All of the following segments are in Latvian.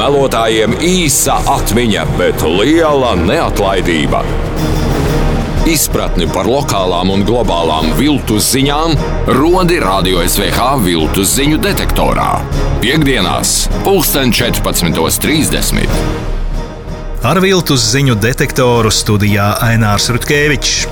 melotājiem īsa atmiņa, bet liela neatlaidība. Izpratni par lokālām un globālām viltus ziņām rodi Radio SVH viltus ziņu detektorā. Piektdienās, 14.30. Ar viltus ziņu detektoru studijā Ainārs Rutkevičs.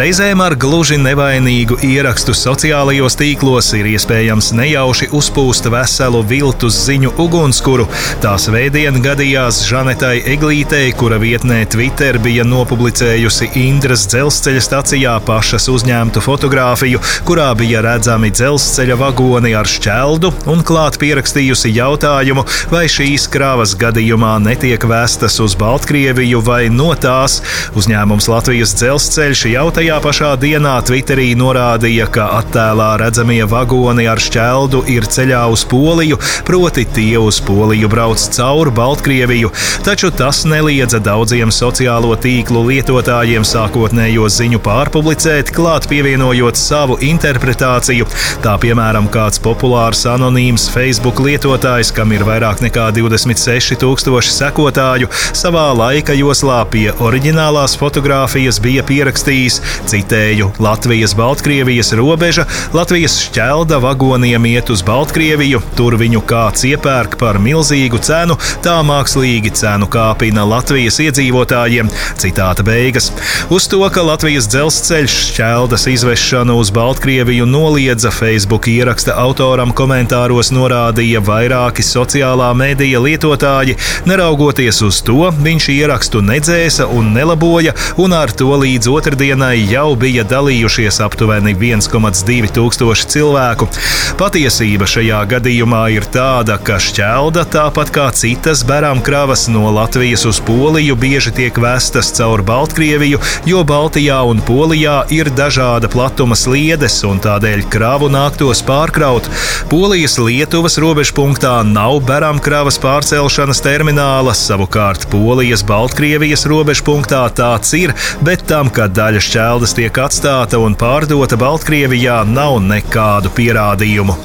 Reizēm ar gluži nevainīgu ierakstu sociālajos tīklos ir iespējams nejauši uzpūst veselu viltus ziņu ugunskura. Tās vēdienā gadījās Žanetai Eglītei, kura vietnē Twitter bija nopublicējusi Indras dzelzceļa stacijā pašas uzņemtu fotografiju, kurā bija redzami dzelzceļa vagoni ar šķeldu un klāt pierakstījusi jautājumu, vai šīs kravas gadījumā netiek vēstas uz Baltkrieviju. Baltkrieviju vai no tās. Uzņēmums Latvijas dzelzceļš jau tajā pašā dienā Twitterī norādīja, ka attēlā redzamie vagoni ar šķeldu ir ceļā uz Poliju, proti tie uz Poliju brauc cauri Baltkrieviju, taču tas neliedza daudziem sociālo tīklu lietotājiem sākotnējo ziņu pārpublicēt, klāt pievienojot savu interpretāciju. Tā piemēram, kāds populārs anonīms Facebook lietotājs, kam ir vairāk nekā 26 tūkstoši sekotāju, savā savā laika joslā pie oriģinālās fotografijas bija pierakstījis, citēju, Latvijas-Baltkrievijas robeža, Latvijas šķelda vagoniem iet uz Baltkrieviju, tur viņu kāds iepērk par milzīgu cenu, tā mākslīgi cenu kāpina Latvijas iedzīvotājiem. Citāta beigas. Uz to, ka Latvijas dzelzceļš šķeldas izvešanu uz Baltkrieviju noliedza Facebook ieraksta autoram komentāros norādīja vairāki sociālā medija lietotāji, neraugoties uz to, viņš ierakstu nedzēsa un nelaboja, un ar to līdz otrdienai jau bija dalījušies aptuveni 1,2 tūkstoši cilvēku. Patiesība šajā gadījumā ir tāda, ka šķelda, tāpat kā citas berām kravas no Latvijas uz Poliju, bieži tiek vestas caur Baltkrieviju, jo Baltijā un Polijā ir dažāda platuma sliedes, un tādēļ kravu nāktos pārkraut. Polijas Lietuvas robežpunktā nav berām kravas pārcelšanas termināla, savukārt Polija Polijas-Baltkrievijas robežpunktā tāds ir, bet tam, ka daļa šķeldas tiek atstāta un pārdota Baltkrievijā, nav nekādu pierādījumu.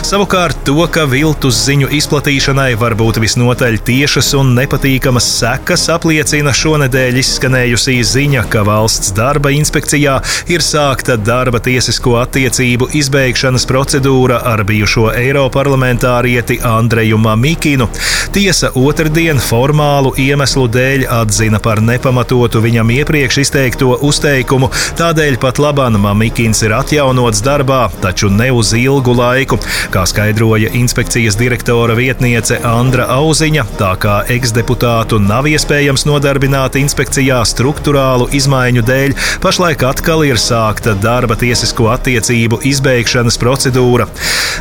Savukārt to, ka viltus ziņu izplatīšanai var būt visnotaļ tiešas un nepatīkamas sekas, apliecina šonadēļ izskanējusī ziņa, ka valsts darba inspekcijā ir sākta darba tiesisko attiecību izbeigšanas procedūra ar bijušo Eiroparlamentārieti Andreju Mamikinu. Tiesa otrdien formālu iemeslu dēļ atzina par nepamatotu viņam iepriekš izteikto uzteikumu, tādēļ pat labāk Mamikins ir atjaunots darbā, taču ne uz ilgu laiku. Kā skaidroja inspekcijas direktora vietniece Andra Auziņa, tā kā eksdeputātu nav iespējams nodarbināt inspekcijā struktūrālu izmaiņu dēļ, pašlaik atkal ir sākta darba tiesisko attiecību izbeigšanas procedūra.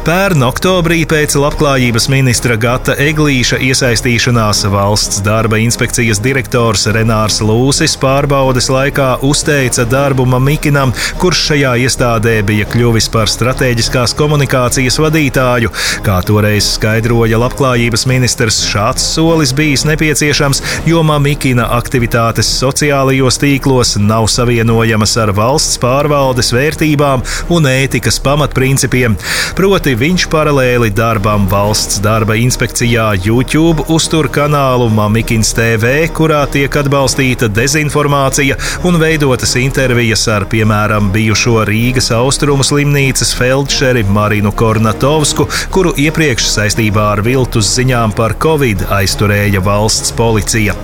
Pērn oktobrī pēc labklājības ministra Gata Eglīša iesaistīšanās valsts darba inspekcijas direktors Renārs Lūsis pārbaudes laikā uzteica darbu Mamikinam, kurš šajā iestādē bija kļuvis par strateģiskās komunikācijas vadītāju. Kā toreiz skaidroja labklājības ministrs, šāds solis bijis nepieciešams, jo Mamikina aktivitātes sociālajos tīklos nav savienojamas ar valsts pārvaldes vērtībām un ētikas pamatprincipiem. Proti viņš paralēli darbam valsts darba inspekcijā YouTube uztur kanālu Mamikins TV, kurā tiek atbalstīta dezinformācija un veidotas intervijas ar, piemēram, bijušo Rīgas austrumu slimnīcas feldšeri Marinu Kornato. Kļavsku, kuru iepriekš saistībā ar viltus ziņām par covid aizturēja valsts policija.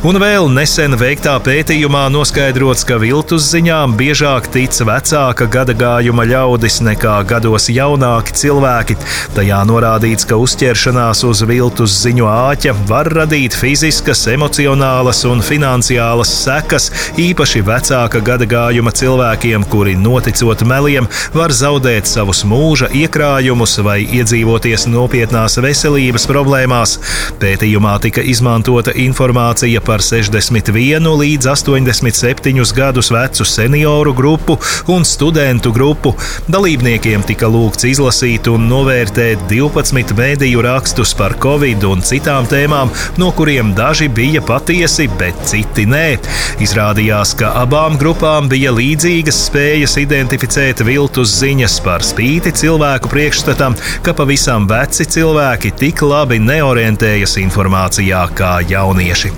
Un vēl nesen veiktā pētījumā noskaidrots, ka viltus ziņām biežāk tic vecāka gadagājuma ļaudis nekā gados jaunāki cilvēki. Tajā norādīts, ka uzķeršanās uz viltus ziņu āķa var radīt fiziskas, emocionālas un finansiālas sekas, īpaši vecāka gadagājuma cilvēkiem, kuri noticot meliem, var zaudēt savus mūža iekrājumus vai iedzīvoties nopietnās veselības problēmās. Pētījumā tika izmantota informācija par 61 līdz 87 gadus vecu senioru grupu un studentu grupu. Dalībniekiem tika lūgts izlasīt un novērtēt 12 mēdīju rakstus par covid un citām tēmām, no kuriem daži bija patiesi, bet citi nē. Izrādījās, ka abām grupām bija līdzīgas spējas identificēt viltus ziņas par spīti cilvēku priekšstatam, ka pavisam veci cilvēki tik labi neorientējas informācijā kā jaunieši.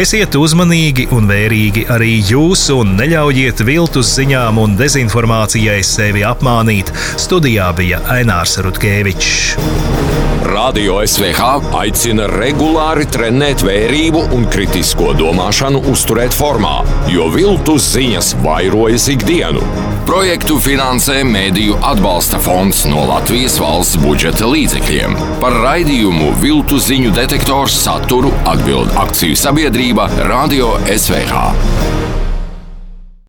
Esiet uzmanīgi un vērīgi arī jūs un neļaujiet viltus ziņām un dezinformācijai sevi apmānīt. Studijā bija Ainārs Rutkevičs. Radio SVH aicina regulāri trenēt vērību un kritisko domāšanu, uzturēt formā, jo viltus ziņas vairojas ikdienu. Projektu finansē Mēdīju atbalsta fonds no Latvijas valsts budžeta līdzekļiem. Par raidījumu Viltu ziņu detektors saturu atbild akciju sabiedrība Radio SVH.